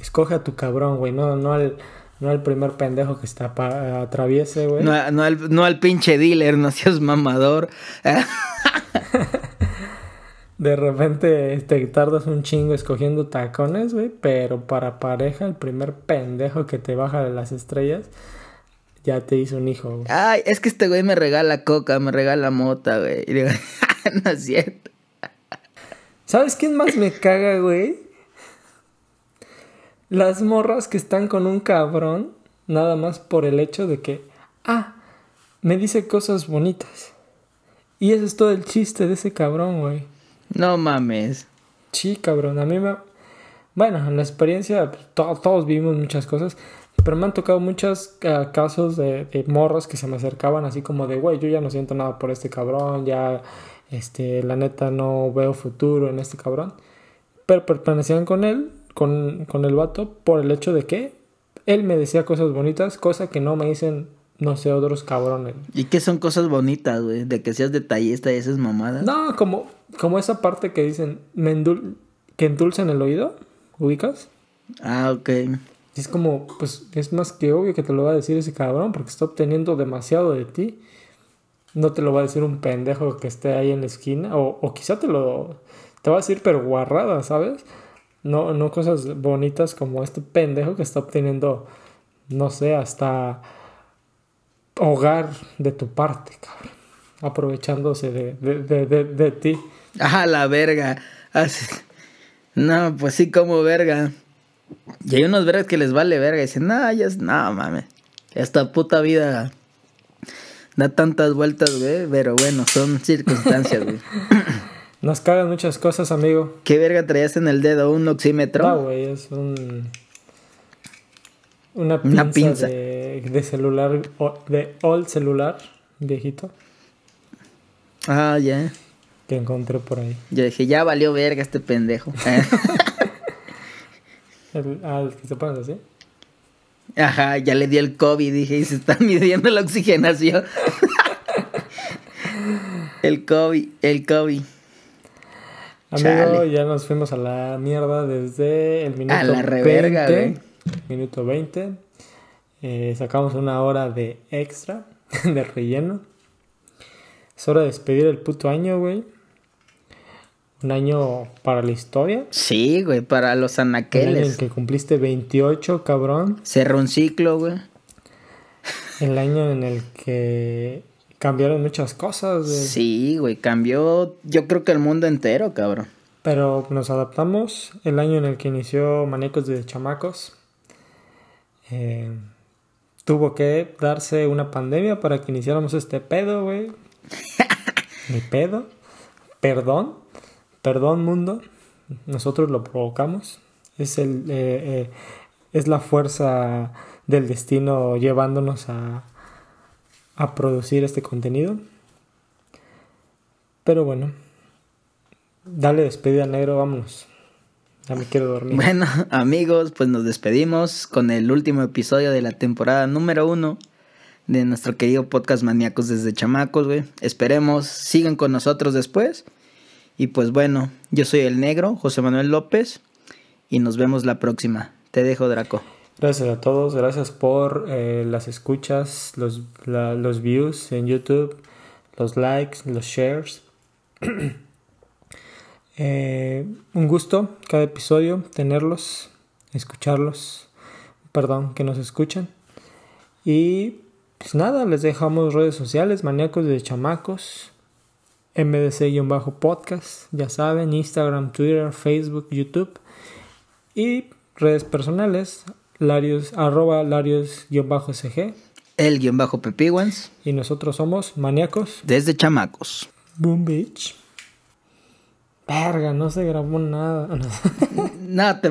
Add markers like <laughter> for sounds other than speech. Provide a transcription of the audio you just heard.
escoge a tu cabrón, güey, no, no al, no al primer pendejo que está pa atraviese, güey. No, no, al, no al pinche dealer, no seas mamador. <laughs> De repente te tardas un chingo escogiendo tacones, güey, pero para pareja el primer pendejo que te baja de las estrellas ya te hizo un hijo, güey. Ay, es que este güey me regala coca, me regala mota, güey. Y digo, <laughs> no es cierto. ¿Sabes quién más me caga, güey? Las morras que están con un cabrón, nada más por el hecho de que, ah, me dice cosas bonitas. Y ese es todo el chiste de ese cabrón, güey. No mames. Sí, cabrón. A mí me. Bueno, en la experiencia, pues, todos vivimos muchas cosas. Pero me han tocado muchos uh, casos de, de, morros que se me acercaban así como de, güey, yo ya no siento nada por este cabrón, ya, este, la neta no veo futuro en este cabrón. Pero permanecían con él, con, con el vato, por el hecho de que él me decía cosas bonitas, cosa que no me dicen, no sé, otros cabrones. ¿Y qué son cosas bonitas, güey? De que seas detallista y esas mamadas. No, como, como esa parte que dicen, me endul que endulzan el oído, ¿ubicas? Ah, ok. Es como, pues es más que obvio que te lo va a decir ese cabrón porque está obteniendo demasiado de ti. No te lo va a decir un pendejo que esté ahí en la esquina. O, o quizá te lo... Te va a decir pero guarrada, ¿sabes? No, no cosas bonitas como este pendejo que está obteniendo, no sé, hasta hogar de tu parte, cabrón. Aprovechándose de, de, de, de, de ti. Ah, la verga. No, pues sí, como verga. Y hay unos vergas que les vale verga y dicen, no, ya es, no, mames. Esta puta vida da tantas vueltas, güey. Pero bueno, son circunstancias, güey. <laughs> Nos cagan muchas cosas, amigo. ¿Qué verga traías en el dedo? ¿Un oxímetro? No, güey, es un. Una pinza, Una pinza. De, de, celular, de old celular, viejito. Ah, ya. Yeah. Que encontré por ahí. Yo dije, ya valió verga este pendejo. <laughs> El, al que se pones así. Ajá, ya le dio el COVID, dije, y se está <laughs> midiendo la oxigenación. <laughs> el COVID, el COVID. Amigo, ya nos fuimos a la mierda desde el minuto a la reverga, 20. Minuto 20. Eh, sacamos una hora de extra, <laughs> de relleno. Es hora de despedir el puto año, güey. Un año para la historia. Sí, güey, para los anaqueles. El año en que cumpliste 28, cabrón. Cerró un ciclo, güey. El año en el que cambiaron muchas cosas. Güey. Sí, güey, cambió yo creo que el mundo entero, cabrón. Pero nos adaptamos. El año en el que inició Manecos de Chamacos. Eh, tuvo que darse una pandemia para que iniciáramos este pedo, güey. <laughs> Mi pedo. Perdón. Perdón, mundo. Nosotros lo provocamos. Es, el, eh, eh, es la fuerza del destino llevándonos a, a producir este contenido. Pero bueno, dale despedida negro, vámonos. Ya me quiero dormir. Bueno, <laughs> amigos, pues nos despedimos con el último episodio de la temporada número uno de nuestro querido podcast Maníacos desde Chamacos, güey. Esperemos sigan con nosotros después. Y pues bueno, yo soy el negro, José Manuel López, y nos vemos la próxima. Te dejo, Draco. Gracias a todos, gracias por eh, las escuchas, los, la, los views en YouTube, los likes, los shares. <clears throat> eh, un gusto cada episodio tenerlos, escucharlos, perdón, que nos escuchan. Y pues nada, les dejamos redes sociales, maníacos de chamacos, MDC-podcast, ya saben, Instagram, Twitter, Facebook, YouTube y redes personales, Larios, arroba Larios-CG. El guion bajo Pepiguans. Y nosotros somos maníacos. Desde chamacos. Boom Beach. Verga, no se grabó nada. <laughs> nada, te